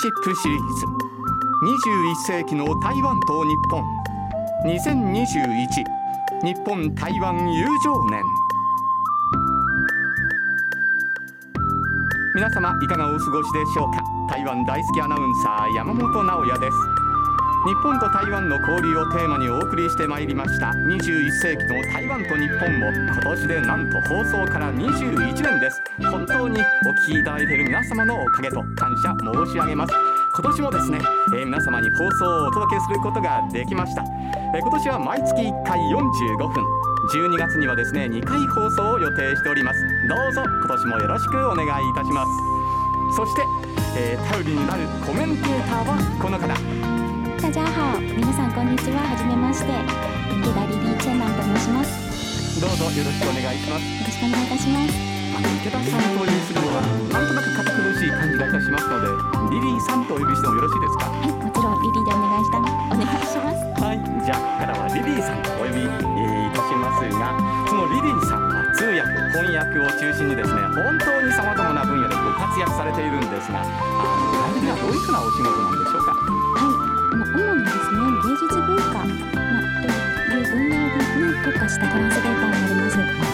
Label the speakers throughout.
Speaker 1: シップシリーズ。21世紀の台湾と日本。2021日本台湾友情年。皆様いかがお過ごしでしょうか？台湾大好きアナウンサー山本直也です。日本と台湾の交流をテーマにお送りしてまいりました。21世紀の台湾と日本も今年でなんと放送から21年です。本当にお聞きいただいている皆様のおかげと謝申し上げます。今年もですね、えー、皆様に放送をお届けすることができました、えー、今年は毎月1回45分。12月にはですね2回放送を予定しております。どうぞ今年もよろしくお願いいたします。そして、えー、頼りになるコメンテーターはこの方。
Speaker 2: 大家好。皆さんこんにちは。はじめまして。池田リリーチェンナンと申します。
Speaker 1: どうぞよろしくお願いします。
Speaker 2: よろしくお願いいたします
Speaker 1: あの池田さんとお呼びするのはなんとなく堅苦しい感じがいたしますのでリリーさんとお呼びしてもよろしいですか？
Speaker 2: はいもちろんリリーでお願いしたお願いします。
Speaker 1: はいじゃあからはリリーさんとお呼び、いたしますがそのリリーさんは通訳翻訳を中心にですね本当にさまざまな分野でご活躍されているんですがあの具体的にはどういうふうなお仕事なんでしょうか？
Speaker 2: はいあ主にですね芸術文化、ま、という分野に特化したトランスレーターになります。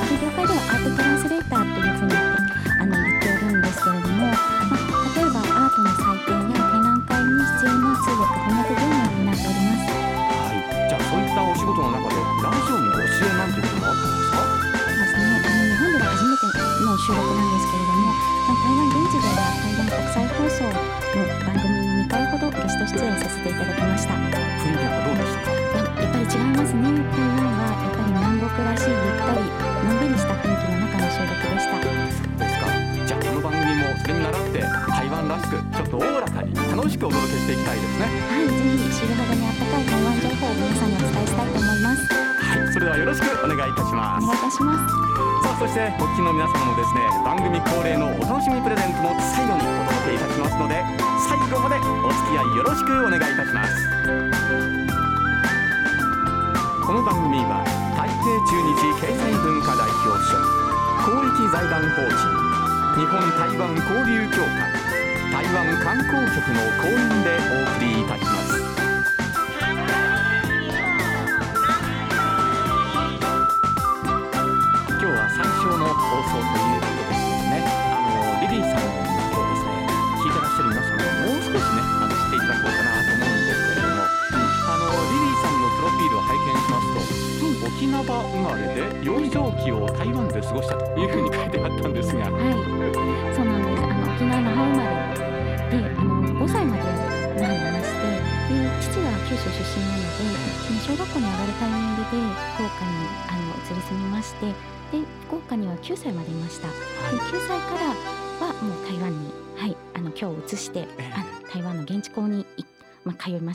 Speaker 2: てい
Speaker 1: た
Speaker 2: だきました。
Speaker 1: 雰囲気はどうでした？か
Speaker 2: ややっぱり違いますね。台湾はやっぱり南国らしいゆったりのんびりした雰囲気の中の収録でした。
Speaker 1: ですか？じゃあこの番組もそれに倣って台湾らしくちょっとおおらかに楽しくお届けしていきたいですね。
Speaker 2: はいぜひ知るほどにあったかい台湾情報を皆さんにお伝えしたいと思います。
Speaker 1: はいそれではよろしくお願いいたします。
Speaker 2: お願いいたします
Speaker 1: そしてお聞きの皆様もですね番組恒例のお楽しみプレゼントも最後にお届けいたしますので最後までお付き合いよろしくお願いいたします。この番組は台北中日経済文化代表所公益財団法人日本台湾交流協会台湾観光局の講演でお送りいたします。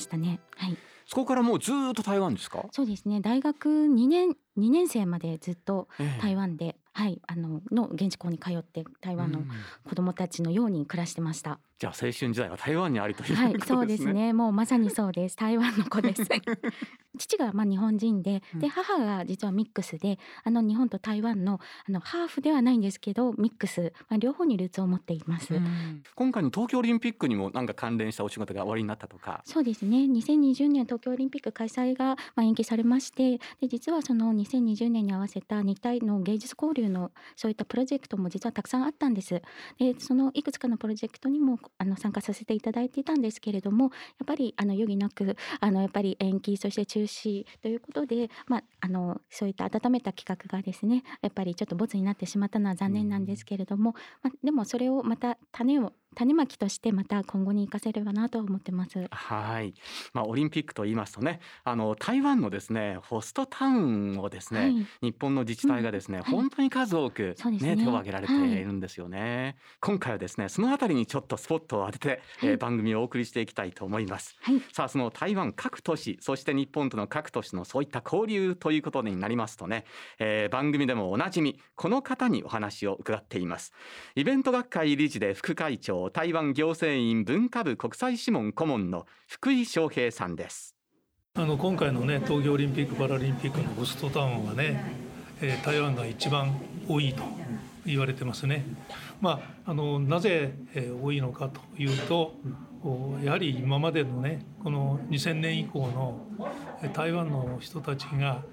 Speaker 1: した
Speaker 2: ね。はい。
Speaker 1: そこからもうずーっと台湾ですか、
Speaker 2: そうですね。大学2年2年生までずっと
Speaker 1: ええ。
Speaker 2: 台湾で、はいあのの現地校に通って台湾の
Speaker 1: うん。
Speaker 2: 子どもたちのように暮らしてました。
Speaker 1: じゃあ青春時代は台湾にありという
Speaker 2: はい、そう
Speaker 1: で
Speaker 2: すすね。もうまさにそうです。台湾の子です。父がまあ日本人で、
Speaker 1: うん
Speaker 2: で母が実はミックスで、あの日本と台湾のあのハーフではないんですけど、ミックス、まあ両方にルーツを持っています。
Speaker 1: うん今回の東京オリンピックにもなんか関連したお仕事が終わりになったとか。
Speaker 2: そうですね。2020年東京オリンピック開催がまあ延期されまして、で実はその2020年に合わせた日体の芸術交流のそういったプロジェクトも実はたくさんあったんです。で、そのいくつかのプロジェクトにもあの参加させていただいていたんですけれども、やっぱりあの余儀なくあのやっぱり延期そして中止ということで、まああのそういった温めた企画がですね、やっぱりちょっとボツになってしまったのは残念なんですけれども、まあでもそれをまた種を種まきとしてまた今後に生かせればなと思ってます。
Speaker 1: はい。まあオリンピックと言いますとね、あの台湾のですねホストタウンをですね、
Speaker 2: はい
Speaker 1: 日本の自治体がですね、
Speaker 2: はい
Speaker 1: 本当に数多く
Speaker 2: ね
Speaker 1: ね手を挙げられているんですよね。今回はですねそのあたりにちょっとスポットを当てて、えー
Speaker 2: はい
Speaker 1: 番組をお送りしていきたいと思います。
Speaker 2: はい。
Speaker 1: さあその台湾各都市そして日本との各都市のそういった交流ということになりますとね、えー番組でもおなじみこの方にお話を伺っていますイベント学会理事で副会長台湾行政院文化部国際諮問顧問の福井翔平さんです
Speaker 3: あの今回のね東京オリンピック・パラリンピックのホストタウンはね、えー台湾が一番多いと言われてますね。まあ、あのなぜ、え多いのかというとやはり今までのねこの2000年以降の台湾の人たちが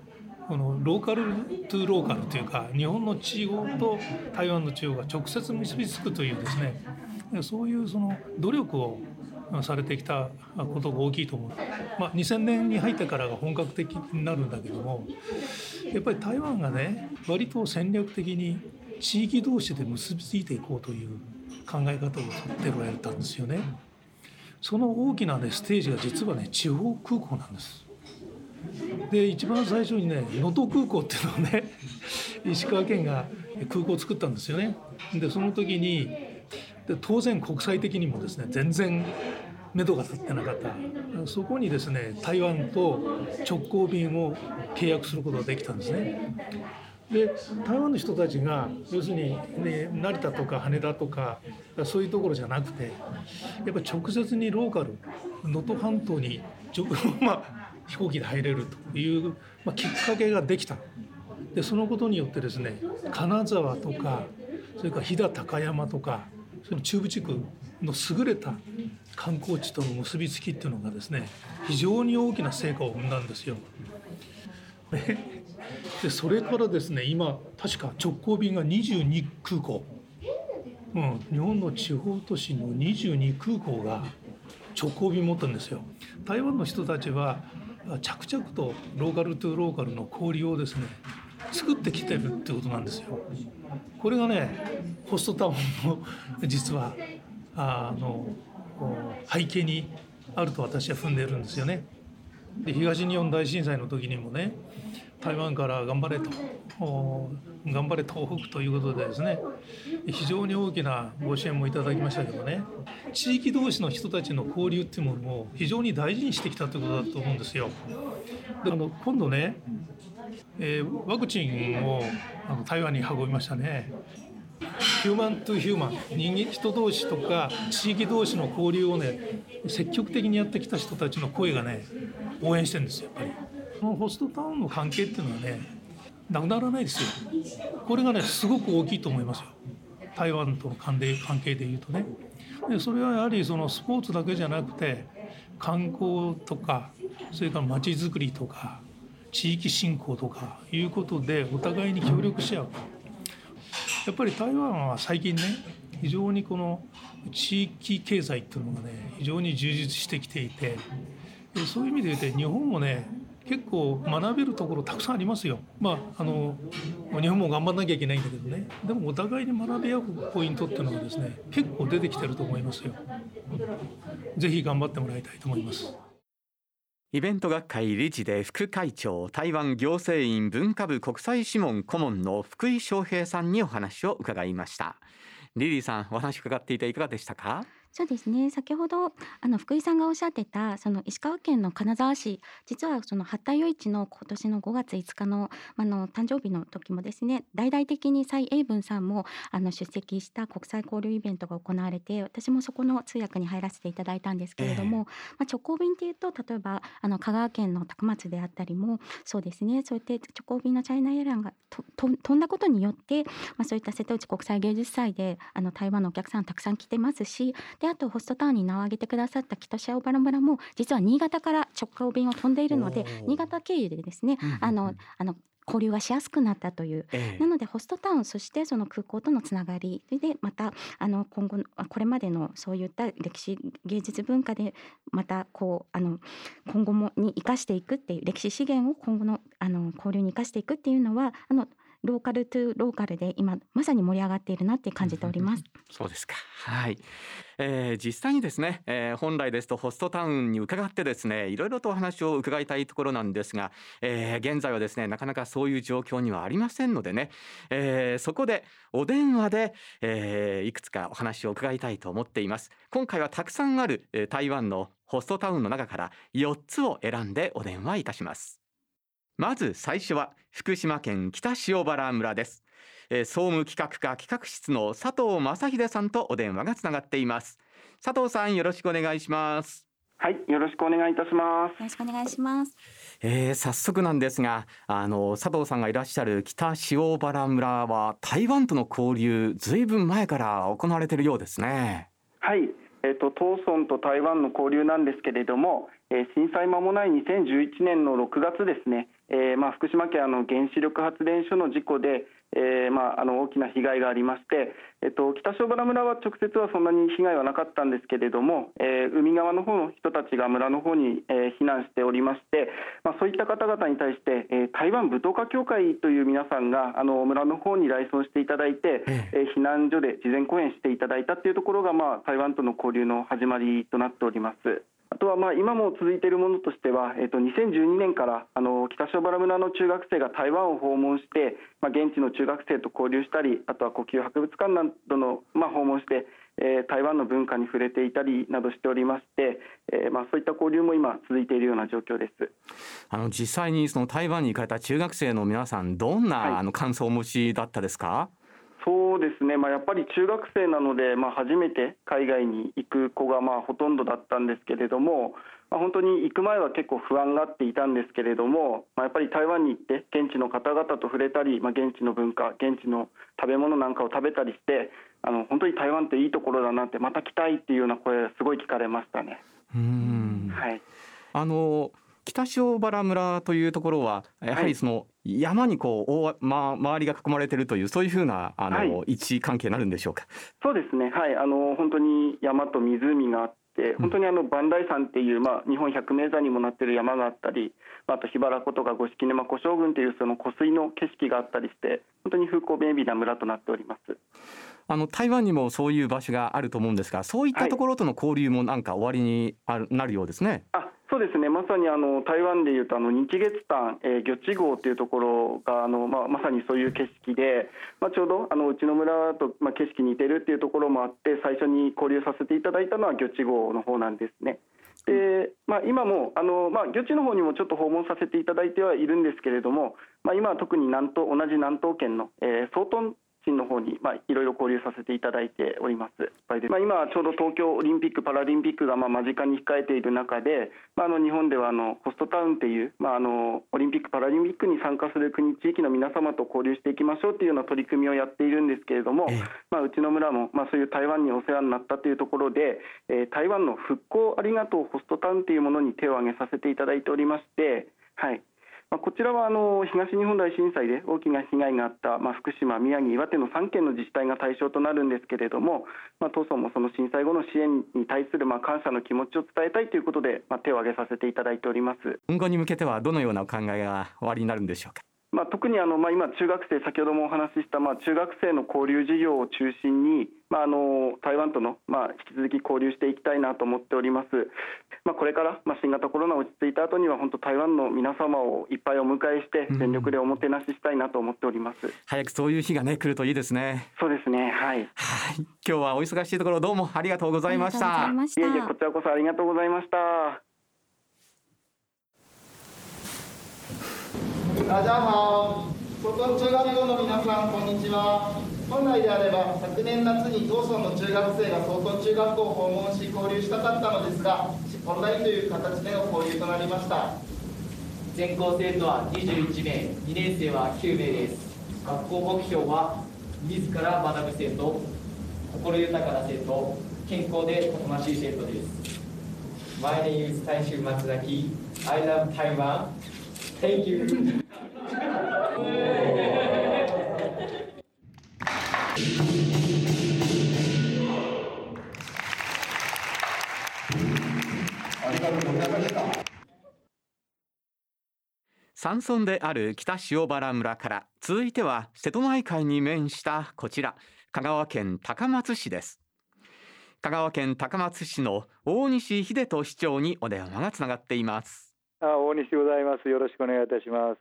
Speaker 3: このローカルトゥーローカルというか日本の地方と台湾の地方が直接結びつくというですねそういうその努力をされてきたことが大きいと思う、まあ、2000年に入ってからが本格的になるんだけどもやっぱり台湾がね割と戦略的に地域同士で結びついていこうという考え方をとっておられたんですよね。その大きな、ね、ステージが実はね地方空港なんです。で一番最初にね能登空港っていうのをね 石川県が空港を作ったんですよね。でその時にで当然国際的にもですね全然目処が立ってなかったそこにですね台湾と直行便を契約することができたんですね。で台湾の人たちが要するに、ね、成田とか羽田とかそういうところじゃなくてやっぱり直接にローカル能登半島に まあ、飛行機で入れるという、まあ、きっかけができたでそのことによってですね金沢とかそれから飛騨高山とかその中部地区の優れた観光地との結びつきっていうのがですね非常に大きな成果を生んだんですよ。でそれからですね今確か直行便が22空港、うん、日本の地方都市の22空港が直行便持ったんですよ。台湾の人たちは着々とローカルトゥローカルの交流をですね作ってきてるってことなんですよ。これがねホストタウンの実はあの背景にあると私は踏んでるんですよね。で東日本大震災の時にもね台湾から頑張れと頑張れ東北ということでですね非常に大きなご支援もいただきましたけどね地域同士の人たちの交流っていうものを非常に大事にしてきたということだと思うんですよ。であの今度ね、えー、ワクチンをあの台湾に運びましたね。ヒューマントゥヒューマン人間人同士とか地域同士の交流をね積極的にやってきた人たちの声がね応援してるんですよやっぱり。このホストタウンの関係っていうのはねなくならないですよ。これがねすごく大きいと思いますよ。台湾との関係関係でいうとね。でそれはやはりそのスポーツだけじゃなくて観光とかそれからまちづくりとか地域振興とかいうことでお互いに協力し合う。やっぱり台湾は最近ね非常にこの地域経済っていうのがね非常に充実してきていてそういう意味で言うと日本もね結構学べるところたくさんありますよ。まああの日本も頑張んなきゃいけないんだけどねでもお互いに学び合うポイントっていうのがですね結構出てきてると思いますよ。ぜひ頑張ってもらいたいと思います。
Speaker 1: イベント学会理事で副会長台湾行政院文化部国際諮問顧問の福井翔平さんにお話を伺いましたリリーさんお話伺っていていかがでしたか？
Speaker 2: そうですね。先ほどあの福井さんがおっしゃってたその石川県の金沢市実はその八田余市の今年の5月5日のあの誕生日の時もですね大々的に蔡英文さんもあの出席した国際交流イベントが行われて私もそこの通訳に入らせていただいたんですけれども、えー、まあ、直行便っていうと例えばあの香川県の高松であったりもそうですね。そうやって直行便のチャイナエアラインが飛んだことによって、まあ、そういった瀬戸内国際芸術祭であの台湾のお客さんたくさん来てますしであとホストタウンに名を挙げてくださった北シアオバラ村も実は新潟から直行便を飛んでいるので新潟経由でですね、あのあの交流がしやすくなったという、ええ、なのでホストタウンそしてその空港とのつながりでまたあの今後これまでのそういった歴史芸術文化でまたこうあの今後もに生かしていくっていう歴史資源を今後のあの交流に生かしていくっていうのはあのローカルトゥローカルで今まさに盛り上がっているなって感じております。
Speaker 1: そうですか。はい。えー、実際にですね、えー、本来ですとホストタウンに伺ってですね、いろいろとお話を伺いたいところなんですが、えー、現在はですね、なかなかそういう状況にはありませんのでね、えー、そこでお電話で、えー、いくつかお話を伺いたいと思っています。今回はたくさんある、えー、台湾のホストタウンの中から4つを選んでお電話いたします。まず最初は福島県北塩原村です、えー、総務企画課企画室の佐藤正秀さんとお電話がつながっています佐藤さんよろしくお願いします
Speaker 4: ははい、よろしくお願いいたします。
Speaker 2: よろしくお願いします。
Speaker 1: えー、早速なんですがあの佐藤さんがいらっしゃる北塩原村は台湾との交流ずいぶん前から行われているようですね。
Speaker 4: はい、えっ、と東村と台湾の交流なんですけれども、えー震災間もない2011年の6月ですね、えーまあ福島県あの原子力発電所の事故で、えーまああの大きな被害がありまして、えっ、と北塩原村は直接はそんなに被害はなかったんですけれども、えー海側の方の人たちが村の方に、えー避難しておりまして、まあそういった方々に対して、えー台湾舞踏家協会という皆さんがあの村の方に来村していただいて、
Speaker 1: え
Speaker 4: えー避難所で事前講演していただいたというところが、まあ、台湾との交流の始まりとなっております。あとはまあ今も続いているものとしては、えっと2012年からあの北塩原村の中学生が台湾を訪問して、まあ、現地の中学生と交流したり、あとは呼吸博物館などの、まあ、訪問して、えー台湾の文化に触れていたりなどしておりまして、えーまあ、そういった交流も今続いているような状況です。
Speaker 1: あの実際にその台湾に行かれた中学生の皆さんどんな、
Speaker 4: はい
Speaker 1: あの感想をお持ちだったですか？
Speaker 4: そうですね、まあ、やっぱり中学生なので、まあ、初めて海外に行く子がまあほとんどだったんですけれども、まあ、本当に行く前は結構不安がっていたんですけれども、まあ、やっぱり台湾に行って現地の方々と触れたり、まあ、現地の文化現地の食べ物なんかを食べたりしてあの本当に台湾っていいところだなってまた来たいっていうような声すごい聞かれましたね。
Speaker 1: うーん。
Speaker 4: はい。
Speaker 1: あの北塩原村というところはやはりその山にこう大、ま、周りが囲まれているというそういうふうなあの、
Speaker 4: はい
Speaker 1: 位置関係になるんでしょうか？
Speaker 4: そうですね、はい、あの本当に山と湖があって、本当にあの磐梯山っていう、まあ、日本百名山にもなっている山があったり、まああと桧原湖とか五色沼湖将軍というその湖水の景色があったりして、本当に風光明媚な村となっております。
Speaker 1: あの台湾にもそういう場所があると思うんですがそういったところとの交流もなんか終わりにあるなるようですね。
Speaker 4: あそうですね、まさにあの台湾でいうとあの日月潭、えー、魚地号というところがあの、まあ、まさにそういう景色で、まあ、ちょうどあのうちの村と、まあ、景色似てるっていうところもあって最初に交流させていただいたのは魚地号の方なんですね。でまあ、今もあの、まあ、魚地の方にもちょっと訪問させていただいてはいるんですけれども、まあ、今は特に南東同じ南東県の、えー、総屯市の方に、まあ、いろいろ交流させていただいております。まあ、今はちょうど東京オリンピック・パラリンピックがまあ間近に控えている中で、まあ、あの日本ではあのホストタウンっていう、まあ、あのオリンピック・パラリンピックに参加する国地域の皆様と交流していきましょうというような取り組みをやっているんですけれども、
Speaker 1: ええ
Speaker 4: まあ、うちの村も、まあ、そういう台湾にお世話になったというところで、えー台湾の復興ありがとうホストタウンというものに手を挙げさせていただいておりまして、はいまあ、こちらは東日本大震災で大きな被害があった、福島、宮城、岩手の3県の自治体が対象となるんですけれども、まあ、当村もその震災後の支援に対する感謝の気持ちを伝えたいということで、手を挙げさせていただいております。
Speaker 1: 今後に向けてはどのようなお考えがおありになるんでしょうか？
Speaker 4: まあ、特にあの、まあ、今、中学生、先ほどもお話しした、まあ、中学生の交流事業を中心に、まあ、あの台湾との、まあ、引き続き交流していきたいなと思っております。まあ、これから、まあ、新型コロナ落ち着いた後には、本当、台湾の皆様をいっぱいお迎えして、全力でおもてなししたいなと思っております。
Speaker 1: 早くそういう日がね来るといいですね。
Speaker 4: そうですね、はい。
Speaker 1: はい、今日はお忙しいところどうもありがとうございました
Speaker 2: ありがとうござい。まし
Speaker 4: いえいえ、
Speaker 2: た
Speaker 4: こちらこそありがとうございました。
Speaker 5: 大家好，高等中学校の皆さんこんにちは。本来であれば昨年夏に当村の中学生が高等中学校を訪問し交流したかったのですが、オンラインという形での交流となりました。
Speaker 6: 全校生徒は21名、2年生は9名です。学校目標は、自ら学ぶ生徒、心豊かな生徒、健康でたくましい生徒です。My name is 大衆松崎。I love Taiwan. Thank you.
Speaker 1: 山村である北塩原村から続いては瀬戸内海に面したこちら香川県高松市です香川県高松市の大西秀人市長にお電話がつながっています、
Speaker 7: あ大西でございます。よろしくお願いいたします。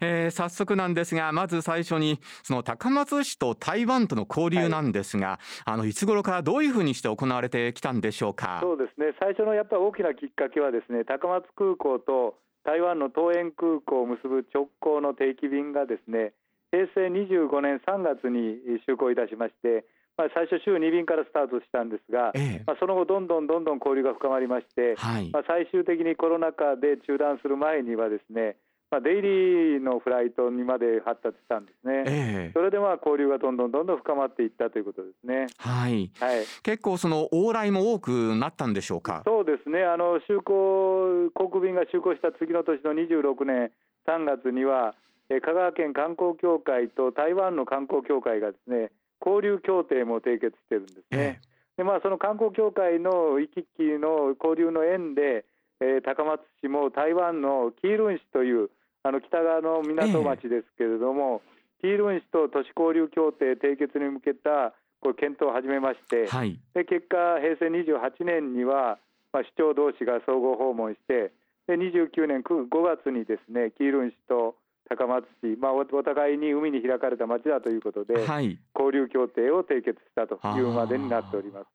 Speaker 1: えー早速なんですがまず最初にその高松市と台湾との交流なんですが、あのいつ頃からどういうふうにして行われてきたんでしょうか？
Speaker 7: そうですね。最初のやっぱり大きなきっかけはですね、高松空港と台湾の桃園空港を結ぶ直行の定期便がですね、平成25年3月に就航いたしまして、まあ、最初、週2便からスタートしたんですが、
Speaker 1: ええ。
Speaker 7: まあ、その後、どんどんどんどん交流が深まりまして、
Speaker 1: はい。
Speaker 7: まあ、最終的にコロナ禍で中断する前にはですね、まあ、デイリーのフライトにまで発達したんですね。
Speaker 1: ええ
Speaker 7: それでまあ交流がどんどんどんどん深まっていったということですね。
Speaker 1: はい
Speaker 7: はい、
Speaker 1: 結構その往来も多くなったんでしょうか？
Speaker 7: そうですね。あの就航航空便が就航した次の年の26年3月には、えー香川県観光協会と台湾の観光協会がですね、交流協定も締結してるんですね。でまあその観光協会の行き来の交流の縁で、えー高松市も台湾のキールン市というあの北側の港町ですけれども、キールン市と都市交流協定締結に向けたこれ検討を始めまして、
Speaker 1: はい。
Speaker 7: で結果、平成28年には、まあ、市長同士が相互訪問して、で29年9 5月にですねキールン市と高松市、まあ、おお互いに海に開かれた町だということで、
Speaker 1: はい。
Speaker 7: 交流協定を締結したというまでになっております。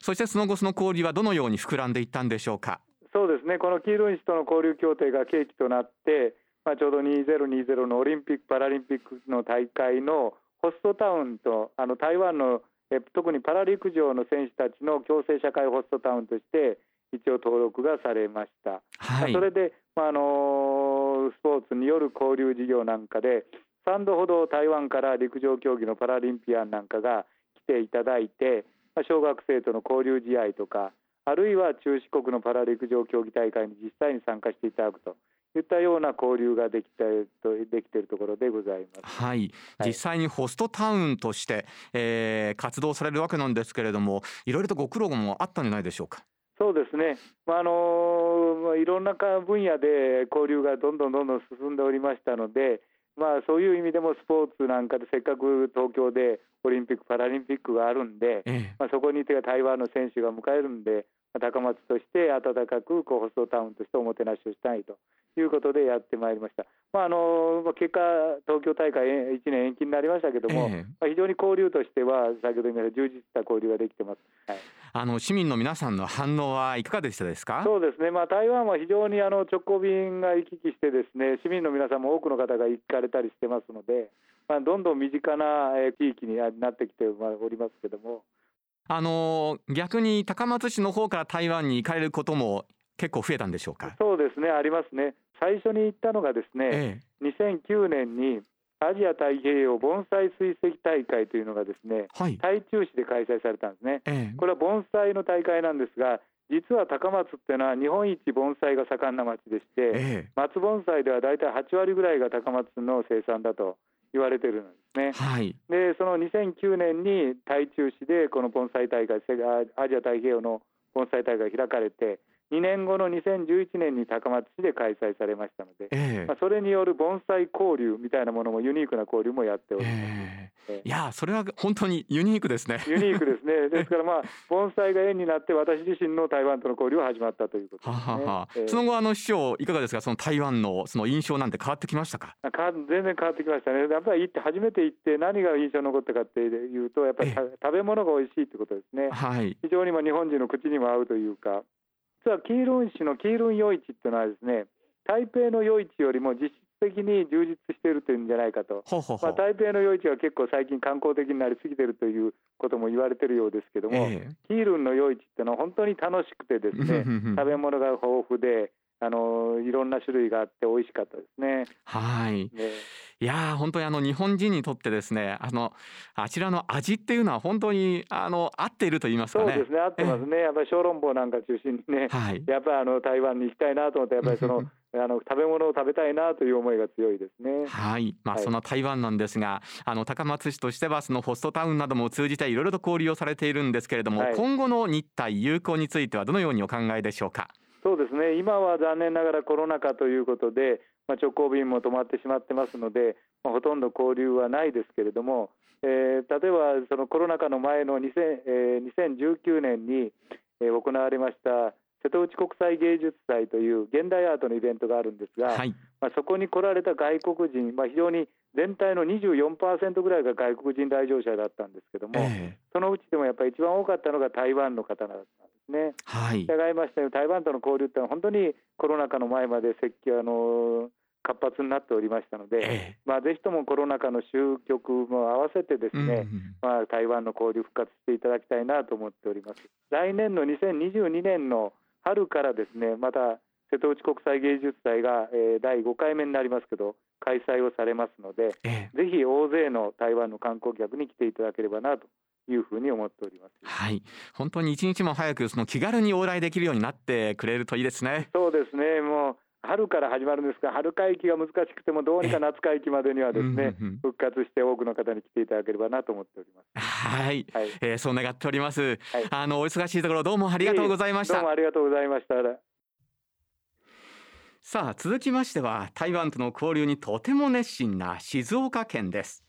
Speaker 1: そしてその後その交流はどのように膨らんでいったんでしょうか？
Speaker 7: そうですね、このキールン市との交流協定が契機となって、まあ、ちょうど2020のオリンピック・パラリンピックの大会のホストタウンとあの台湾のえ特にパラ陸上の選手たちの共生社会ホストタウンとして一応登録がされました。
Speaker 1: はい
Speaker 7: それで、まああのスポーツによる交流事業なんかで3度ほど台湾から陸上競技のパラリンピアンなんかが来ていただいて、まあ小学生との交流試合とかあるいは中四国のパラ陸上競技大会に実際に参加していただくといったような交流ができてとできているところでございます。
Speaker 1: はい、
Speaker 7: はい。
Speaker 1: 実際にホストタウンとして、えー活動されるわけなんですけれどもいろいろとご苦労もあったんじゃないでしょうか？
Speaker 7: そうですね、まああのまあいろんなか分野で交流がどんどんどんどん進んでおりましたので、まあ、そういう意味でもスポーツなんかでせっかく東京でオリンピック・パラリンピックがあるんで、
Speaker 1: え
Speaker 7: まあ、そこにて台湾の選手が迎えるんで、まあ高松として温かくこうホストタウンとしておもてなしをしたいということでやってまいりました。まああのまあ結果、東京大会1年延期になりましたけども、
Speaker 1: え
Speaker 7: あ、非常に交流としては、先ほど言いました充実した交流ができてます。はい
Speaker 1: あの市民の皆さんの反応はいかがでしたですか？
Speaker 7: そうですね、まあ、台湾は非常にあの直行便が行き来して、ですね市民の皆さんも多くの方が行かれたりしてますので、まあ、どんどん身近なえー地域になってきておりますけども、
Speaker 1: あの逆に高松市の方から台湾に行かれることも結構増えたんでしょうか？
Speaker 7: そうですね、ありますね、最初に行ったのがですね、
Speaker 1: え
Speaker 7: 2009年にアジア太平洋盆栽水石大会というのがですね、
Speaker 1: えはい。
Speaker 7: 台中市で開催されたんですね。
Speaker 1: ええ。
Speaker 7: これは盆栽の大会なんですが、実は高松っていうのは日本一盆栽が盛んな町でして、
Speaker 1: え
Speaker 7: 松盆栽では大体8割ぐらいが高松の生産だと言われてるんですね
Speaker 1: え。はい
Speaker 7: で、その2009年に台中市でこの盆栽大会、アジア太平洋の盆栽大会が開かれて、2年後の2011年に高松市で開催されましたので、
Speaker 1: ええ
Speaker 7: まあ、それによる盆栽交流みたいなものもユニークな交流もやっております。
Speaker 1: ええ
Speaker 7: ええ
Speaker 1: いやそれは本当にユニークですね
Speaker 7: ユニークですね。ですからまあ盆栽が縁になって私自身の台湾との交流が始まったということ
Speaker 1: は
Speaker 7: ですね。
Speaker 1: はは
Speaker 7: ええ
Speaker 1: その後あの市長いかがですか？その台湾のその印象なんて変わってきましたか？
Speaker 7: あか全然変わってきましたね。やっぱり行って初めて行って何が印象に残ったかっていうとやっぱり食べ物が美味しいってことですね。
Speaker 1: はい
Speaker 7: 非常にまあ日本人の口にも合うというか、実はキールン市のキールン夜市っていうのはですね、台北の夜市よりも実質的に充実しているというんじゃないかと。まあ、台北の夜市が結構最近観光的になりすぎてるということも言われてるようですけども、
Speaker 1: え
Speaker 7: キールンの夜市っていうのは本当に楽しくてですね食べ物が豊富であのいろんな種類があって美味しかったですね。
Speaker 1: はい
Speaker 7: ね
Speaker 1: いやー本当にあの日本人にとってですねあのあちらの味っていうのは本当にあの合っていると言いますかね
Speaker 7: そうですね合ってますね。やっぱり小籠包なんか中心にね、
Speaker 1: はい
Speaker 7: やっぱりあの台湾に行きたいなと思ってやっぱりそのあの食べ物を食べたいなという思いが強いですね。
Speaker 1: はい、まあ、
Speaker 7: はい
Speaker 1: その台湾なんですが、あの高松市としてはそのホストタウンなども通じていろいろと交流をされているんですけれども、
Speaker 7: はい
Speaker 1: 今後の日台友好についてはどのようにお考えでしょうか？
Speaker 7: そうですね。今は残念ながらコロナ禍ということで、まあ、直行便も止まってしまってますので、まあ、ほとんど交流はないですけれども、えー例えばそのコロナ禍の前の2000、えー2019年に、えー行われました瀬戸内国際芸術祭という現代アートのイベントがあるんですが、
Speaker 1: はい、
Speaker 7: まあ、そこに来られた外国人、まあ、非常に全体の24%ぐらいが外国人来場者だったんですけども、
Speaker 1: ええ。
Speaker 7: そのうちでもやっぱり一番多かったのが台湾の方だったんですね。
Speaker 1: はい、
Speaker 7: 従いまして台湾との交流ってのは本当にコロナ禍の前まで積極あの活発になっておりましたので、
Speaker 1: え
Speaker 7: まあ、ぜひともコロナ禍の終局も合わせてです
Speaker 1: え
Speaker 7: ね、まあ、台湾の交流復活していただきたいなと思っております。来年の2022年の春からですね、また瀬戸内国際芸術祭が、えー第5回目になりますけど、開催をされますので、
Speaker 1: ええ
Speaker 7: ぜひ大勢の台湾の観光客に来ていただければなというふうに思っております。
Speaker 1: はい。本当に一日も早くその気軽に往来できるようになってくれるといいですね。
Speaker 7: そうですね、もう春から始まるんですが、春会期が難しくても、どうにか夏会期までにはですね、
Speaker 1: うんうんうん。
Speaker 7: 復活して多くの方に来ていただければなと思っております。
Speaker 1: はい、
Speaker 7: はい。
Speaker 1: えーそう願っております、
Speaker 7: はい。
Speaker 1: あのお忙しいところどうもありがとうございました。
Speaker 7: どうもありがとうございました。
Speaker 1: さあ続きましては台湾との交流にとても熱心な静岡県です。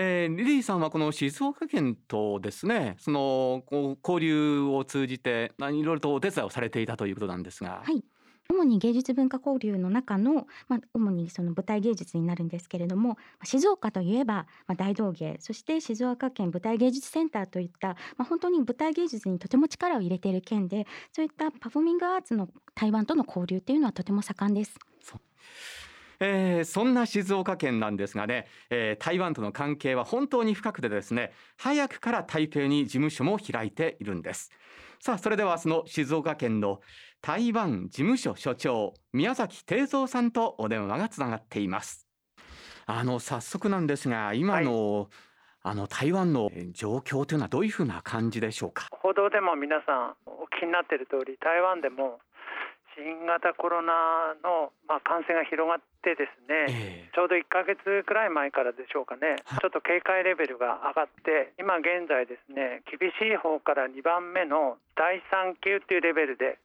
Speaker 1: えーリリーさんはこの静岡県とですねそのこう交流を通じていろいろとお手伝いをされていたということなんですが、
Speaker 2: はい主に芸術文化交流の中の、まあ、主にその舞台芸術になるんですけれども静岡といえば、ま、大道芸そして静岡県舞台芸術センターといった、まあ、本当に舞台芸術にとても力を入れている県でそういったパフォーミングアーツの台湾との交流っていうのはとても盛んです。
Speaker 1: えーそんな静岡県なんですがね、えー台湾との関係は本当に深くてですね早くから台北に事務所も開いているんです。さあそれではその静岡県の台湾事務所所長宮崎定蔵さんとお電話がつながっています。あの早速なんですが今の、あの台湾のえー状況というのはどういうふうな感じでしょうか？
Speaker 8: 報道でも皆さんお聞きになっている通り台湾でも新型コロナの、まあ、感染が広がってですね、
Speaker 1: え
Speaker 8: ちょうど1ヶ月くらい前からでしょうかね、
Speaker 1: はい。
Speaker 8: ちょっと警戒レベルが上がって、今現在ですね、厳しい方から2番目の第3級っていうレベルで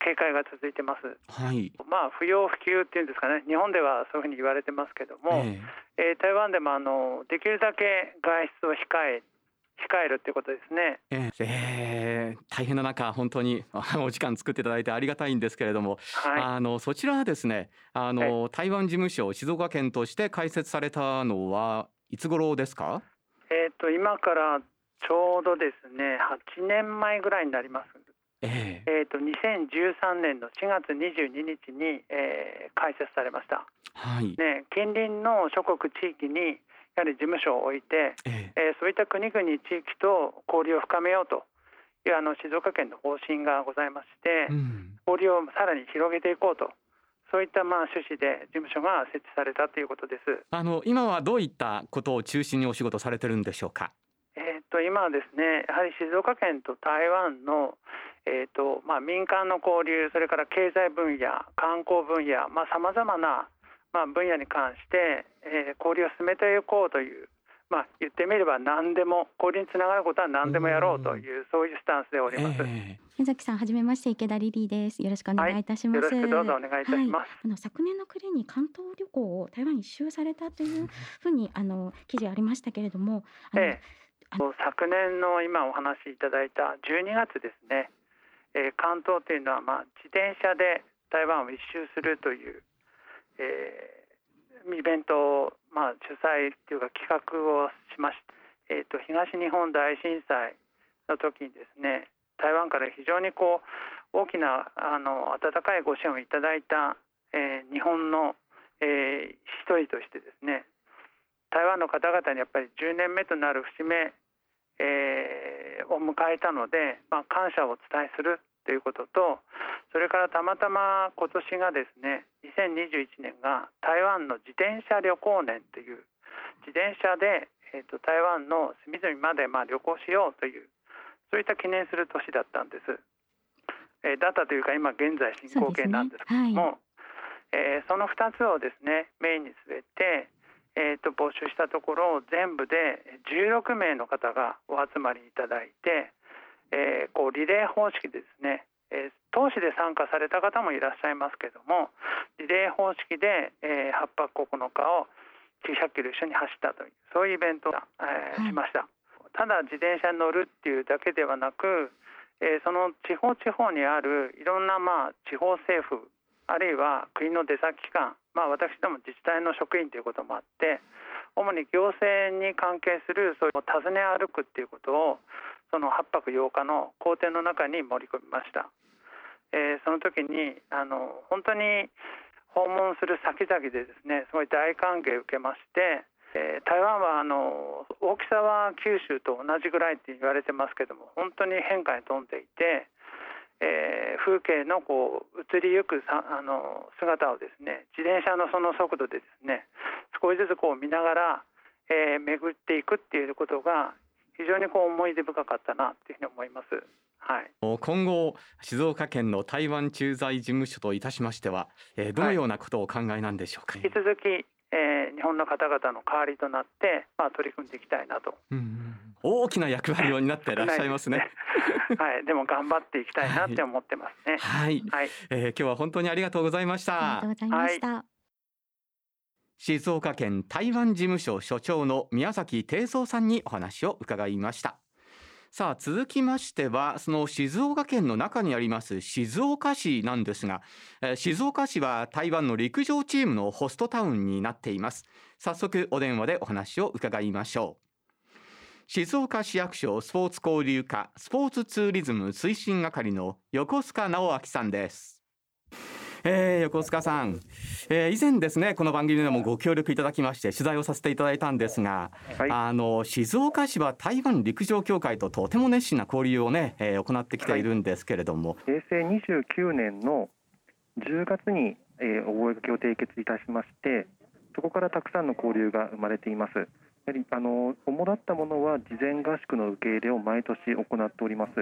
Speaker 8: 警戒が続いてます。
Speaker 1: はい、
Speaker 8: まあ、不要不急っていうんですかね、日本ではそういうふうに言われてますけども、
Speaker 1: え
Speaker 8: え。ー台湾でもあのできるだけ外出を控え控えるっていうことですね。
Speaker 1: ええ。ー大変な中本当にあお時間作っていただいてありがたいんですけれども、
Speaker 8: はい。
Speaker 1: あのそちらはですねあの、台湾事務所静岡県として開設されたのはいつ頃ですか？
Speaker 8: えー、と今からちょうどですね8年前ぐらいになります、
Speaker 1: ええ。
Speaker 8: えー、と2013年の4月22日に、えー開設されました、
Speaker 1: はい、
Speaker 8: ね、近隣の諸国地域にやはり事務所を置いて、
Speaker 1: ええ。
Speaker 8: えーそういった国々地域と交流を深めようというあの静岡県の方針がございまして、
Speaker 1: うん。
Speaker 8: 交流をさらに広げていこうとそういったまあ趣旨で事務所が設置されたということです。
Speaker 1: あの今はどういったことを中心にお仕事されてるんでしょうか？
Speaker 8: えー、と今はですねやはり静岡県と台湾の、えーとまあ、民間の交流それから経済分野観光分野さまざ、まな、まあ、分野に関して、えー交流を進めていこうという、まあ、言ってみれば何でも交流につながることは何でもやろうというそういうスタンスでおります。
Speaker 1: ええ
Speaker 2: 宮崎さんはじめまして池田リリーです。よろしくお願いいたします。
Speaker 8: よろしくどうぞお願いいたします。
Speaker 2: はい、あの昨年の暮れに関東旅行を台湾に一周されたというふうにあの記事ありましたけれども、
Speaker 8: ええ昨年の今お話しいただいた12月ですね、えー関東というのは、まあ、自転車で台湾を一周するという、えーイベントを、まあ、主催というか企画をしまして、えー、と東日本大震災の時にですね台湾から非常にこう大きなあの温かいご支援をいただいた、えー日本の、えー一人としてですね台湾の方々にやっぱり10年目となる節目、えーを迎えたので、まあ、感謝をお伝えするということとそれからたまたま今年がですね2021年が台湾の自転車旅行年という自転車で、えー、と台湾の隅々までまあ旅行しようというそういった記念する年だったんです。えーだったというか今現在進行形なんですけどもそ,、えーその2つをですねメインに据えて、えー、と募集したところ全部で16名の方がお集まりいただいて、えーこうリレー方式でですね、えー投資で参加された方もいらっしゃいますけどもリレー方式で、えー8泊9日を900キロ一緒に走ったというそういうイベントを、えー
Speaker 2: はい
Speaker 8: しました。ただ自転車に乗るっていうだけではなく、えーその地方地方にあるいろんなまあ地方政府あるいは国の出先機関、まあ、私ども自治体の職員ということもあって主に行政に関係するそういう訪ね歩くっていうことをその8泊8日の工程の中に盛り込みました。えーその時にあの本当に訪問する先々でですねすごい大歓迎を受けましてえー、台湾はあの大きさは九州と同じぐらいって言われてますけども本当に変化に富んでいて、えー、風景のこう移りゆくさあの姿をですね自転車のその速度でですね少しずつこう見ながら、えー、巡っていくっていうことが非常にこう思い出深かったなというふうに思います。はい、
Speaker 1: 今後静岡県の台湾駐在事務所といたしましては、えー、どのようなことをお考えなんでしょうか、
Speaker 8: はい、引き続きえー、日本の方々の代わりとなって、まあ、取り組んでいきたいなと、
Speaker 1: うん、大きな役割を担っていらっしゃいますね。
Speaker 8: はい、でも頑張っていきたいなって思ってますね。
Speaker 1: はい、はい、えー、今日は本当にありがとうございました。
Speaker 2: ありがとうございました。はい
Speaker 1: 静岡県台湾事務所所長の宮崎定蔵さんにお話を伺いました。さあ続きましてはその静岡県の中にあります静岡市なんですが、えー、静岡市は台湾の陸上チームのホストタウンになっています。早速お電話でお話を伺いましょう。静岡市役所スポーツ交流課スポーツツーリズム推進係の横須賀直明さんです。えー、横須賀さん、えー、以前ですねこの番組でもご協力いただきまして取材をさせていただいたんですが、はい、あの静岡市は台湾陸上協会ととても熱心な交流をね、えー、行ってきているんですけれども、
Speaker 9: はい、平成29年の10月に、えー、覚書を締結いたしましてそこからたくさんの交流が生まれています。やはりあの主だったものは事前合宿の受け入れを毎年行っております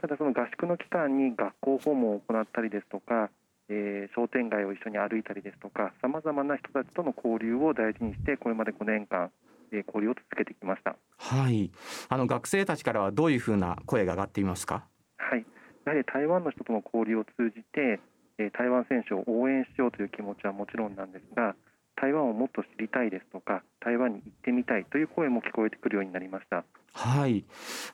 Speaker 9: ただその合宿の期間に学校訪問を行ったりですとかえー、商店街を一緒に歩いたりですとかさまざまな人たちとの交流を大事にしてこれまで5年間、えー、交流を続けてきました。
Speaker 1: はい。あの学生たちからはどういうふうな声が上がっていますか？
Speaker 9: はい。やはり台湾の人との交流を通じて、えー、台湾選手を応援しようという気持ちはもちろんなんですが台湾をもっと知りたいですとか台湾に行ってみたいという声も聞こえてくるようになりました
Speaker 1: はい。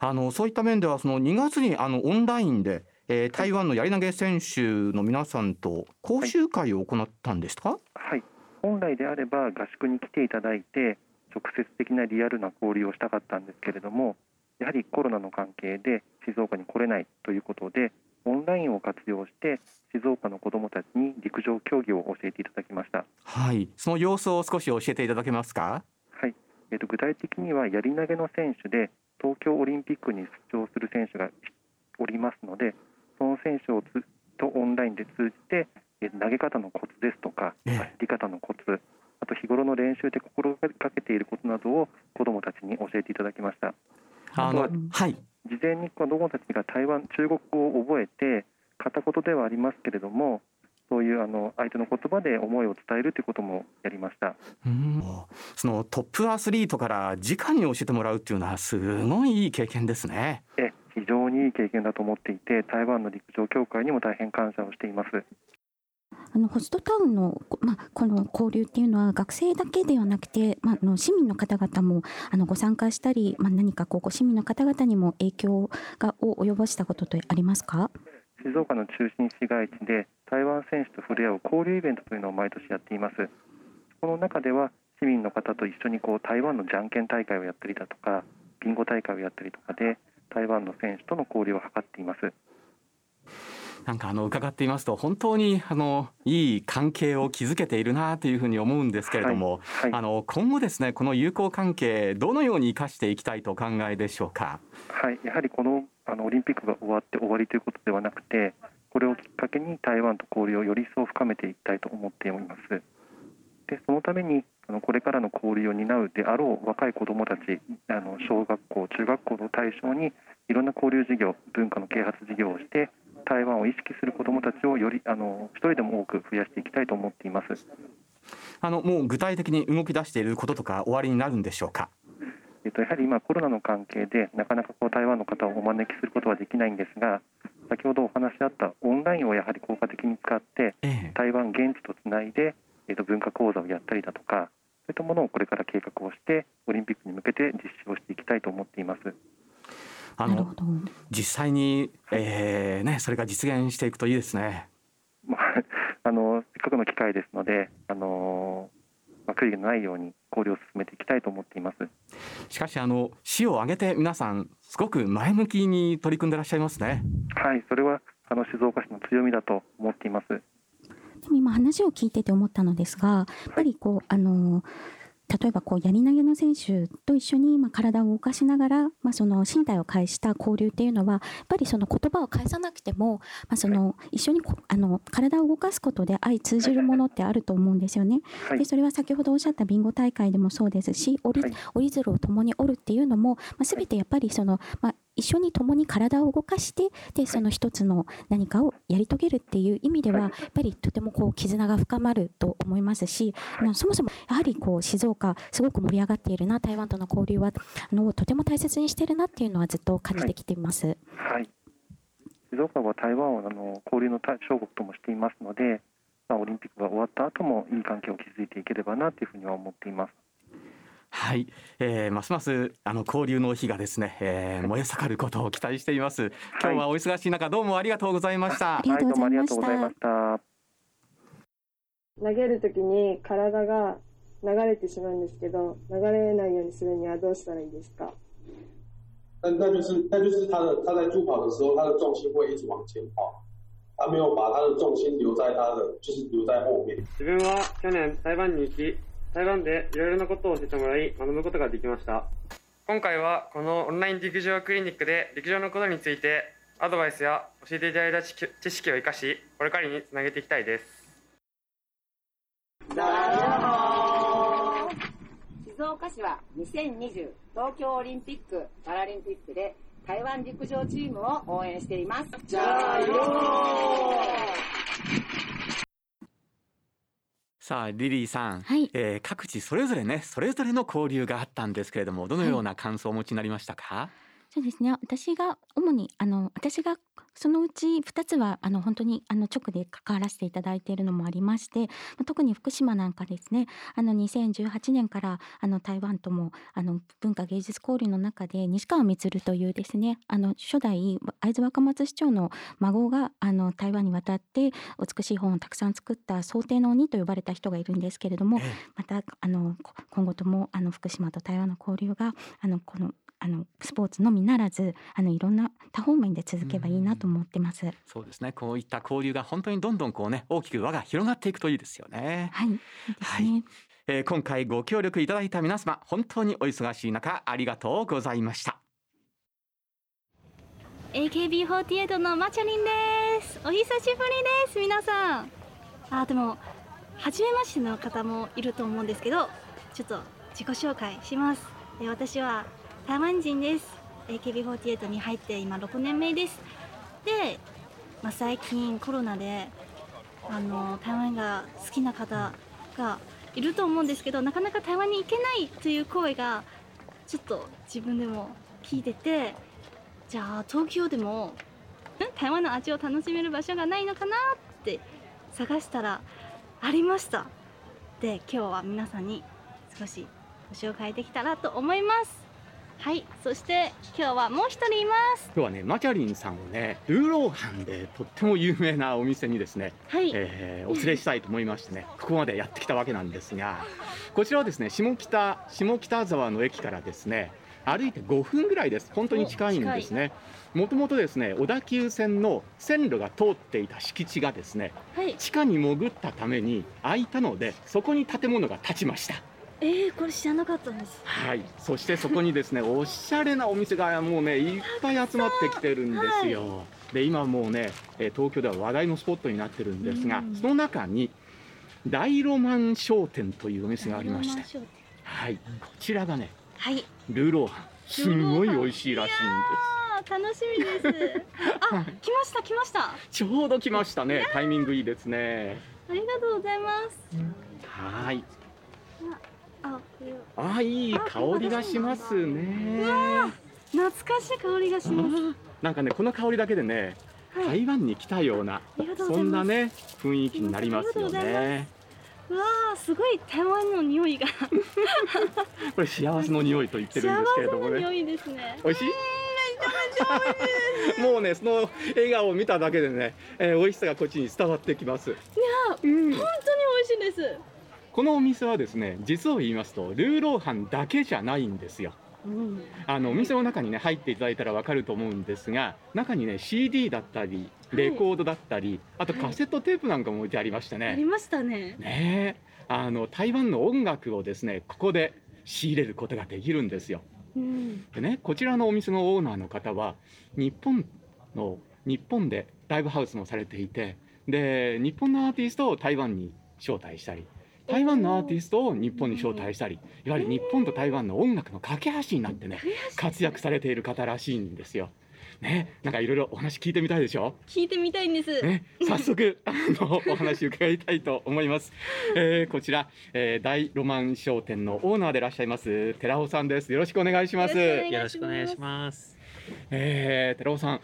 Speaker 1: あのそういった面ではその2月にあのオンラインでえー、台湾のやり投げ選手の皆さんと講習会を行ったんですか、
Speaker 9: はい、本来であれば合宿に来ていただいて直接的なリアルな交流をしたかったんですけれどもやはりコロナの関係で静岡に来れないということでオンラインを活用して静岡の子どもたちに陸上競技を教えていただきました。
Speaker 1: はい。その様子を少し教えていただけますか？
Speaker 9: はい、えーと具体的にはやり投げの選手で東京オリンピックに出場する選手がおりますのでその選手をずとオンラインで通じて投げ方のコツですとか走り方のコツあと日頃の練習で心がけていることなどを子どもたちに教えていただきました。
Speaker 1: あのはい、
Speaker 9: 事前に子どもたちが台湾中国語を覚えて片言ではありますけれどもそういうあの相手の言葉で思いを伝えるということもやりました
Speaker 1: うんそのトップアスリートから直に教えてもらうっていうのはすごいいい経験ですね。
Speaker 9: え非常にいい経験だと思っていて台湾の陸上協会にも大変感謝をしています。
Speaker 2: あのホストタウンの,、まあ、この交流っていうのは学生だけではなくて、まあ、あの市民の方々もあのご参加したり、まあ、何かこう市民の方々にも影響がを及ぼしたこととありますか？
Speaker 9: 静岡の中心市街地で台湾選手と触れ合う交流イベントというのを毎年やっています。この中では市民の方と一緒にこう台湾のじゃんけん大会をやったりだとかビンゴ大会をやったりとかで台湾の選手との交流を図っています。
Speaker 1: なんかあの伺っていますと本当にあのいい関係を築けているなというふうに思うんですけれども、はいはい、あの今後ですねこの友好関係どのように生かしていきたいとお考えでしょうか？
Speaker 9: はい、やはりこのあのオリンピックが終わって終わりということではなくて、これをきっかけに台湾と交流をより一層深めていきたいと思っております。でそのためにあのこれからの交流を担うであろう若い子どもたちあの小学校中学校の対象にいろんな交流事業文化の啓発事業をして台湾を意識する子どもたちをよりあの一人でも多く増やしていきたいと思っています
Speaker 1: あのもう具体的に動き出していることとか終わりになるんでしょうか？
Speaker 9: えっと、やはり今、コロナの関係でなかなかこう台湾の方をお招きすることはできないんですが先ほどお話しあったオンラインをやはり効果的に使って、台湾現地とつないで、えっと、文化講座をやったりだとかそういったものをこれから計画をしてオリンピックに向けて実施をしていきたいと思っています。
Speaker 1: あの実際に、えーね、それが実現していくといいですね。
Speaker 9: まあ、あのせっかくの機会ですので、あのまあ、悔いがないように交流を進めていきたいと思っています。
Speaker 1: しかしあの市を挙げて皆さんすごく前向きに取り組んでらっしゃいますね。
Speaker 9: はいそれはあの静岡市の強みだと思っています。
Speaker 2: 今話を聞いてて思ったのですがやっぱりこうあの例えばこうやり投げの選手と一緒にまあ体を動かしながら、まあ、その身体を介した交流っていうのはやっぱりその言葉を返さなくても、まあ、その一緒にこあの体を動かすことで相通じるものってあると思うんですよね。
Speaker 9: はい。
Speaker 2: でそれは先ほどおっしゃったビンゴ大会でもそうですし折り鶴を共に折るっていうのも、まあ、全てやっぱりその、まあ、一緒に共に体を動かしてでその一つの何かをやり遂げるっていう意味では、
Speaker 9: はい。
Speaker 2: やっぱりとてもこう絆が深まると思いますし、そもそもやはりこう静岡すごく盛り上がっているな台湾との交流はあのとても大切にしてるなっていうのはずっと感じてきています。
Speaker 9: はい、静岡は台湾をあの交流の対象国ともしていますので、まあ、オリンピックが終わった後もいい関係を築いていければなというふうには思っています。
Speaker 1: はい、えー、ますますあの交流の火がですね、えー、燃え盛ることを期待しています。今日はお忙しい中どうもありがとうございました。
Speaker 2: ありがとうございました
Speaker 9: はい、どうもありがとうございました。
Speaker 10: 投げるときに体が流れてしまうんですけど、流れないようにするにはどうしたらいいですか？
Speaker 11: 那那就是那就是他的他在助跑的时候，他的重心会一直往前跑，他没有把他的重心留在他的就是留在后面。
Speaker 12: 自分は去年台湾に行き台湾でいろいろなことを教えてもらい学ぶことができました。今回はこのオンライン陸上クリニックで陸上のことについてアドバイスや教えていただいた知識を生かしこれからにつなげていきたいです。
Speaker 13: 静岡市は2020東京オリンピック・パラリンピックで台湾陸上チームを応援しています。
Speaker 1: さあリリーさん、
Speaker 2: はい。
Speaker 1: えー各地それぞれねそれぞれの交流があったんですけれどもどのような感想をお持ちになりましたか、
Speaker 2: そうですね。私が主にあの私がそのうち2つはあの本当にあの直で関わらせていただいているのもありまして、まあ特に福島なんかですね。あの2018年からあの台湾ともあの文化芸術交流の中で西川満というですねあの初代会津若松市長の孫があの台湾に渡って美しい本をたくさん作った想定の鬼と呼ばれた人がいるんですけれども、またあのこ今後ともあの福島と台湾の交流があのこのあのスポーツのみならずあのいろんな多方面で続けばいいなと思ってます。
Speaker 1: そうですねこういった交流が本当にどんどんこうね大きく輪が広がっていくといいですよね。
Speaker 2: はい、そうですね。
Speaker 1: えー今回ご協力いただいた皆様本当にお忙しい中ありがとうございました。
Speaker 14: AKB48 のマチャリンですお久しぶりです皆さんあでも初めましての方もいると思うんですけどちょっと自己紹介しますえ私は台湾人です。AKB48 に入って今6年目です。で、まあ、最近コロナであの台湾が好きな方がいると思うんですけどなかなか台湾に行けないという声がちょっと自分でも聞いててじゃあ東京でも台湾の味を楽しめる場所がないのかなって探したらありました。で今日は皆さんに少しご紹介できたらと思います。はいそして今日はもう一人います。
Speaker 1: 今日はねマキャリンさんをねルーローハンでとっても有名なお店にですね、
Speaker 14: はい。
Speaker 1: えーお連れしたいと思いましてねここまでやってきたわけなんですがこちらはですね下北下北沢の駅からですね歩いて5分ぐらいです。本当に近いんですね。もともとですね小田急線の線路が通っていた敷地がですね
Speaker 14: はい。
Speaker 1: 地下に潜ったために空いたのでそこに建物が建ちました
Speaker 14: えー、これ知らなかったんです。
Speaker 1: はい、そしてそこにですね おしゃれなお店がもうねいっぱい集まってきてるんですよ。で今もうねえー東京では話題のスポットになってるんですが、
Speaker 14: うん。
Speaker 1: その中に大ロマン商店というお店がありまして、はい、こちらがね
Speaker 14: はい。
Speaker 1: ルーローハン。すごい美味しいらしいんで
Speaker 14: あー楽しみです。あ来ました来ました。
Speaker 1: す。ちょうど来ましたね。タイミングいいですね。
Speaker 14: ありがとうございます。
Speaker 1: はい。
Speaker 14: あ
Speaker 1: いい香りがしますね。
Speaker 14: 懐かしい香りがします
Speaker 1: なんかねこの香りだけでね、
Speaker 14: はい
Speaker 1: 台湾に来たようなそんなね雰囲気になりますよね。
Speaker 14: うわあすごい台湾の匂いが
Speaker 1: これ幸せの匂いと言ってるんですけれどもね。
Speaker 14: 幸いですね
Speaker 1: 美味しい？もうねその笑顔を見ただけでね、えー、美味しさがこっちに伝わってきます。
Speaker 14: いやー、本当に美味しいです
Speaker 1: このお店はですね実を言いますとルーローハンだけじゃないんですよ。あのお店の中にね入っていただいたらわかると思うんですが中にね CD だったりレコードだったり、あとカセットテープなんかも置いてありましたね。
Speaker 14: ありましたね。
Speaker 1: ねあの台湾の音楽をですねここで仕入れることができるんですよ。
Speaker 14: うん、
Speaker 1: でねこちらのお店のオーナーの方は日本の日本でライブハウスもされていてで日本のアーティストを台湾に招待したり台湾のアーティストを日本に招待したりいわゆる日本と台湾の音楽の架け橋になってね活躍されている方らしいんですよ。ね、なんかいろいろお話聞いてみたいでしょ？
Speaker 14: 聞いてみたいんです。
Speaker 1: ね、早速 あのお話伺いたいと思います。えー、こちら、えー、大ロマン商店のオーナーでいらっしゃいます寺尾さんです。よろしくお願いします。
Speaker 15: よろしくお願いします。
Speaker 1: えー、寺尾さん、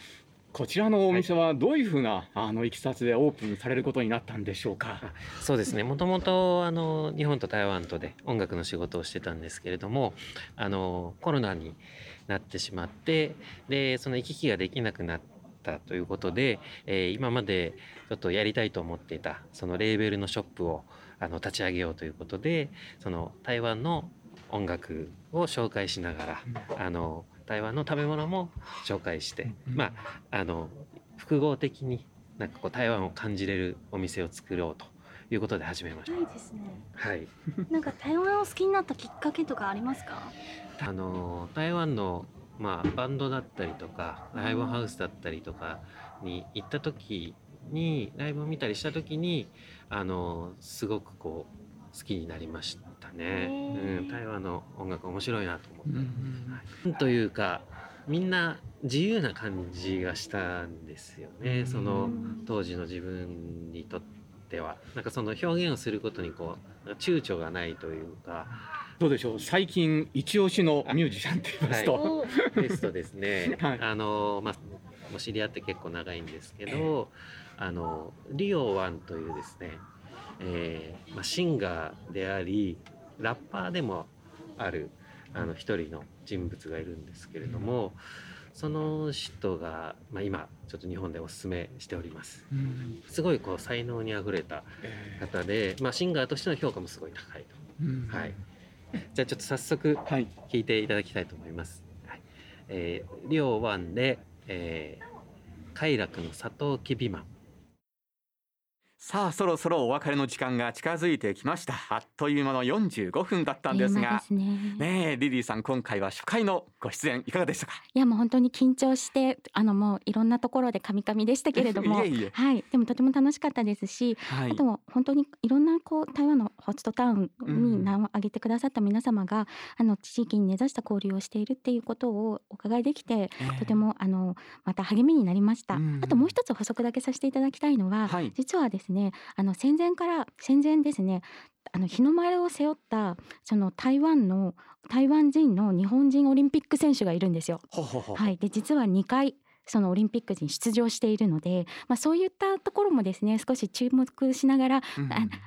Speaker 1: こちらのお店はどういうふうな、あのいきさつでオープンされることになったんでしょうか？
Speaker 15: そうですね。もともとあの日本と台湾とで音楽の仕事をしてたんですけれども、あのコロナになってしまって、でその行き来ができなくなったということで、えー今までちょっとやりたいと思っていたそのレーベルのショップをあの立ち上げようということで、その台湾の音楽を紹介しながら、あの台湾の食べ物も紹介して、まああの複合的になんかこう台湾を感じれるお店を作ろうということで始めました。
Speaker 14: ないですね。
Speaker 15: はい。
Speaker 14: なんか台湾を好きになったきっかけとかありますか？
Speaker 15: あの台湾のまあバンドだったりとかライブハウスだったりとかに行った時にライブを見たりした時にあのすごくこう好きになりましたね。うん、台湾の音楽面白いなと思って。はいというかみんな自由な感じがしたんですよね。その当時の自分にとってはなんかその表現をすることにこう躊躇がないというか。
Speaker 1: どうでしょう。最近一押しのミュージシャンって言いますと、
Speaker 15: はい、ですとですね、あのまあもう知り合って結構長いんですけど、あのリオワンというですね、えーまあシンガーでありラッパーでもあるあの一人の人物がいるんですけれども、その人がまあ今ちょっと日本でお勧めしております。すごいこう才能にあふれた方で、まあシンガーとしての評価もすごい高いと。はい。じゃあちょっと早速聞いていただきたいと思います。はい、えー、リオワンで、えー、快楽のサトウキビマン。
Speaker 1: さあそろそろお別れの時間が近づいてきました。あっという間の45分だったんですが。
Speaker 2: ね。
Speaker 1: ねえリリーさん今回は初回のご出演いかがでしたか？
Speaker 2: いやもう本当に緊張してあのもういろんなところでカミカミでしたけれども。
Speaker 1: いえいえ。
Speaker 2: はい。でもとても楽しかったですし、
Speaker 1: はい。
Speaker 2: あとは本当にいろんなこう台湾のホストタウンに名を挙げてくださった皆様が、あの地域に根ざした交流をしているっていうことをお伺いできて、とてもあのまた励みになりました、あともう一つ補足だけさせていただきたいのは、実はですねあの戦前から戦前ですねあの日の丸を背負ったその台湾の台湾人の日本人オリンピック選手がいるんですよ。
Speaker 1: ほうほうほう
Speaker 2: はい、で実は2回そのオリンピックに出場しているので、まあ、そういったところもですね少し注目しながら、あ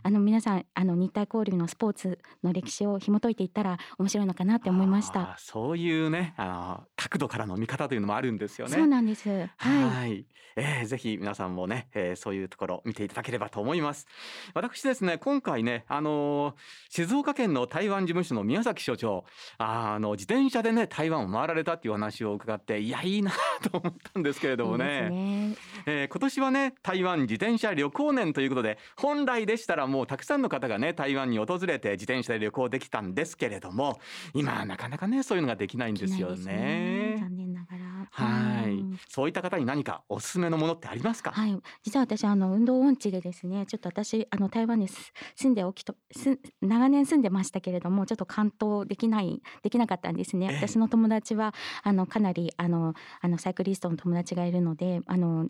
Speaker 2: あの皆さんあの日体交流のスポーツの歴史を紐解いていったら面白いのかなって思いました。
Speaker 1: そういうねあの角度からの見方というのもあるんですよね
Speaker 2: そうなんです。はい。
Speaker 1: はい、えーぜひ皆さんもね、えーそういうところ見ていただければと思います。私ですね、今回ね、あのー静岡県の台湾事務所の宮崎所長、あの自転車でね台湾を回られたっていうお話を伺って、いやいいなと思ったんですけれどもね。
Speaker 2: ね
Speaker 1: えー今年はね台湾自転車旅行年ということで本来でしたらもうたくさんの方がね台湾に訪れて自転車で旅行できたんですけれども今はなかなかねそういうのができないんですよね。
Speaker 2: 残念ながら。
Speaker 1: はい、そういった方に何かおすすめのものってありますか？
Speaker 2: はい、実は私あの運動音痴でですねちょっと私あの台湾にす住んでおきとす長年住んでましたけれどもちょっと完登できないできなかったんですね、
Speaker 16: ええ。
Speaker 2: 私の友達はあのかなりあのあのサイクリストの友達がいるのであの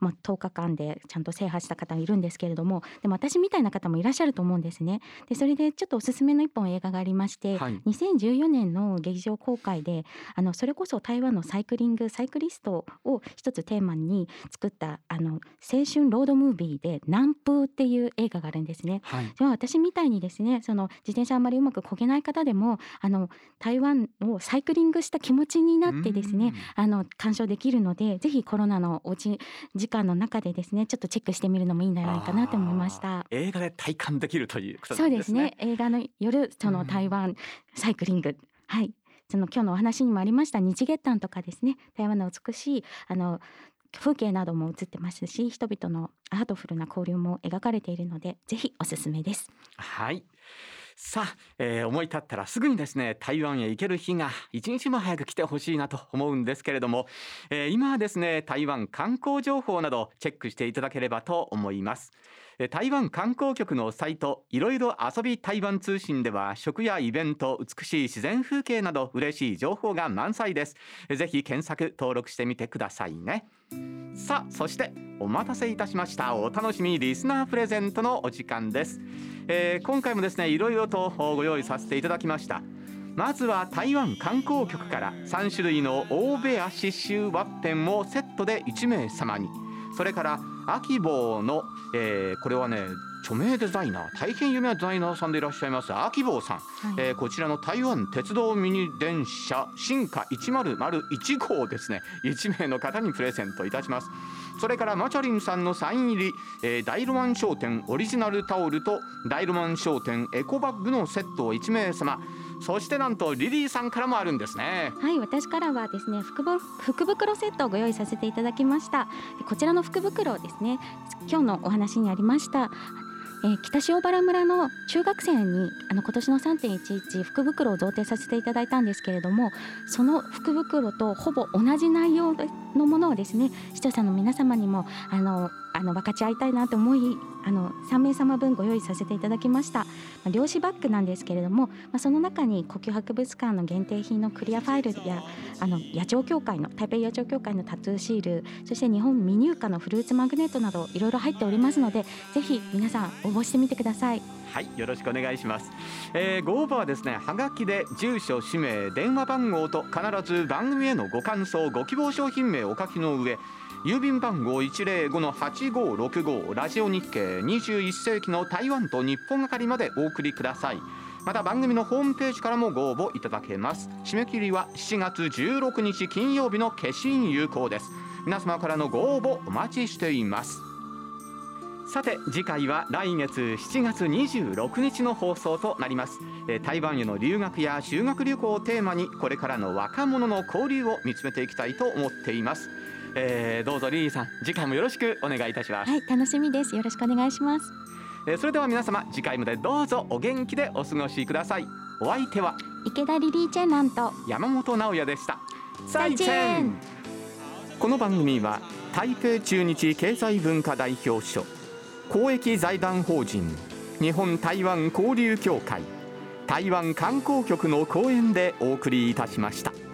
Speaker 2: まあ、10日間でちゃんと制覇した方がいるんですけれどもでも私みたいな方もいらっしゃると思うんですね。でそれでちょっとおすすめの一本映画がありまして、
Speaker 16: はい
Speaker 2: 2014年の劇場公開であのそれこそ台湾のサイクリングサイクリストを一つテーマに作ったあの青春ロードムービーで「南風」っていう映画があるんですね。
Speaker 1: はい
Speaker 2: では私みたいにですねその自転車あんまりうまくこげない方でもあの台湾をサイクリングした気持ちになってですねあの鑑賞できるのでぜひコロナのおうち時間の中でですねちょっとチェックしてみるのもいいんじゃないかなと思いました。
Speaker 1: 映画で体感できるということ
Speaker 2: そうん
Speaker 1: ですすね。
Speaker 2: ね映画の夜その台湾サイクリング、はい。その今日のお話にもありました日月潭とかですね。台湾の美しいあの風景なども映ってますし人々のアートフルな交流も描かれているのでぜひおすすめです。
Speaker 1: はいさあ、えー、思い立ったらすぐにですね台湾へ行ける日が一日も早く来てほしいなと思うんですけれども、えー、今はですね台湾観光情報などチェックしていただければと思います。台湾観光局のサイトいろいろ遊び台湾通信では食やイベント美しい自然風景など嬉しい情報が満載です。ぜひ検索登録してみてくださいね。さあそしてお待たせいたしました。お楽しみリスナープレゼントのお時間です、えー、今回もですねいろいろとご用意させていただきました。まずは台湾観光局から3種類の大部屋刺繍ワッペンをセットで1名様に。それから秋坊の、えー、これはね著名デザイナー大変有名なデザイナーさんでいらっしゃいます秋坊さん、はい、えー、こちらの台湾鉄道ミニ電車進化1001号ですね。1名の方にプレゼントいたしますそれからマチャリンさんのサイン入り、えー、ダイロマン商店オリジナルタオルとダイロマン商店エコバッグのセットを1名様。そしてなんとリリーさんからもあるんですね。
Speaker 2: はい私からはですね福福袋セットをご用意させていただきました。こちらの福袋ですね今日のお話にありましたえー、北塩原村の中学生にあの今年の3.11福袋を贈呈させていただいたんですけれどもその福袋とほぼ同じ内容のものをですね視聴者の皆様にもあのあの分かち合いたいなと思いあの3名様分ご用意させていただきました、まあ、漁師バッグなんですけれども、まあ、その中に故宮博物館の限定品のクリアファイルやあの野鳥協会の台北野鳥協会のタトゥーシールそして日本未入荷のフルーツマグネットなどいろいろ入っておりますのでぜひ皆さん応募してみてください。
Speaker 1: はいよろしくお願いします、えー、ご応募はですねはがきで住所氏名電話番号と必ず番組へのご感想ご希望商品名をお書きの上郵便番号105-8565ラジオ日経21世紀の台湾と日本係までお送りください。また番組のホームページからもご応募いただけます。締め切りは7月16日金曜日の消印有効です。皆様からのご応募お待ちしています。さて次回は来月7月26日の放送となります。台湾への留学や修学旅行をテーマにこれからの若者の交流を見つめていきたいと思っています。えー、どうぞリリーさん次回もよろしくお願いいたします。
Speaker 2: はい楽しみです。よろしくお願いします。
Speaker 1: えー、それでは皆様次回までどうぞお元気でお過ごしください。お相手は
Speaker 2: 池田リリーチェンランと。
Speaker 1: 山本直也でした。再见。この番組は台北中日経済文化代表所公益財団法人日本台湾交流協会台湾観光局の講演でお送りいたしました。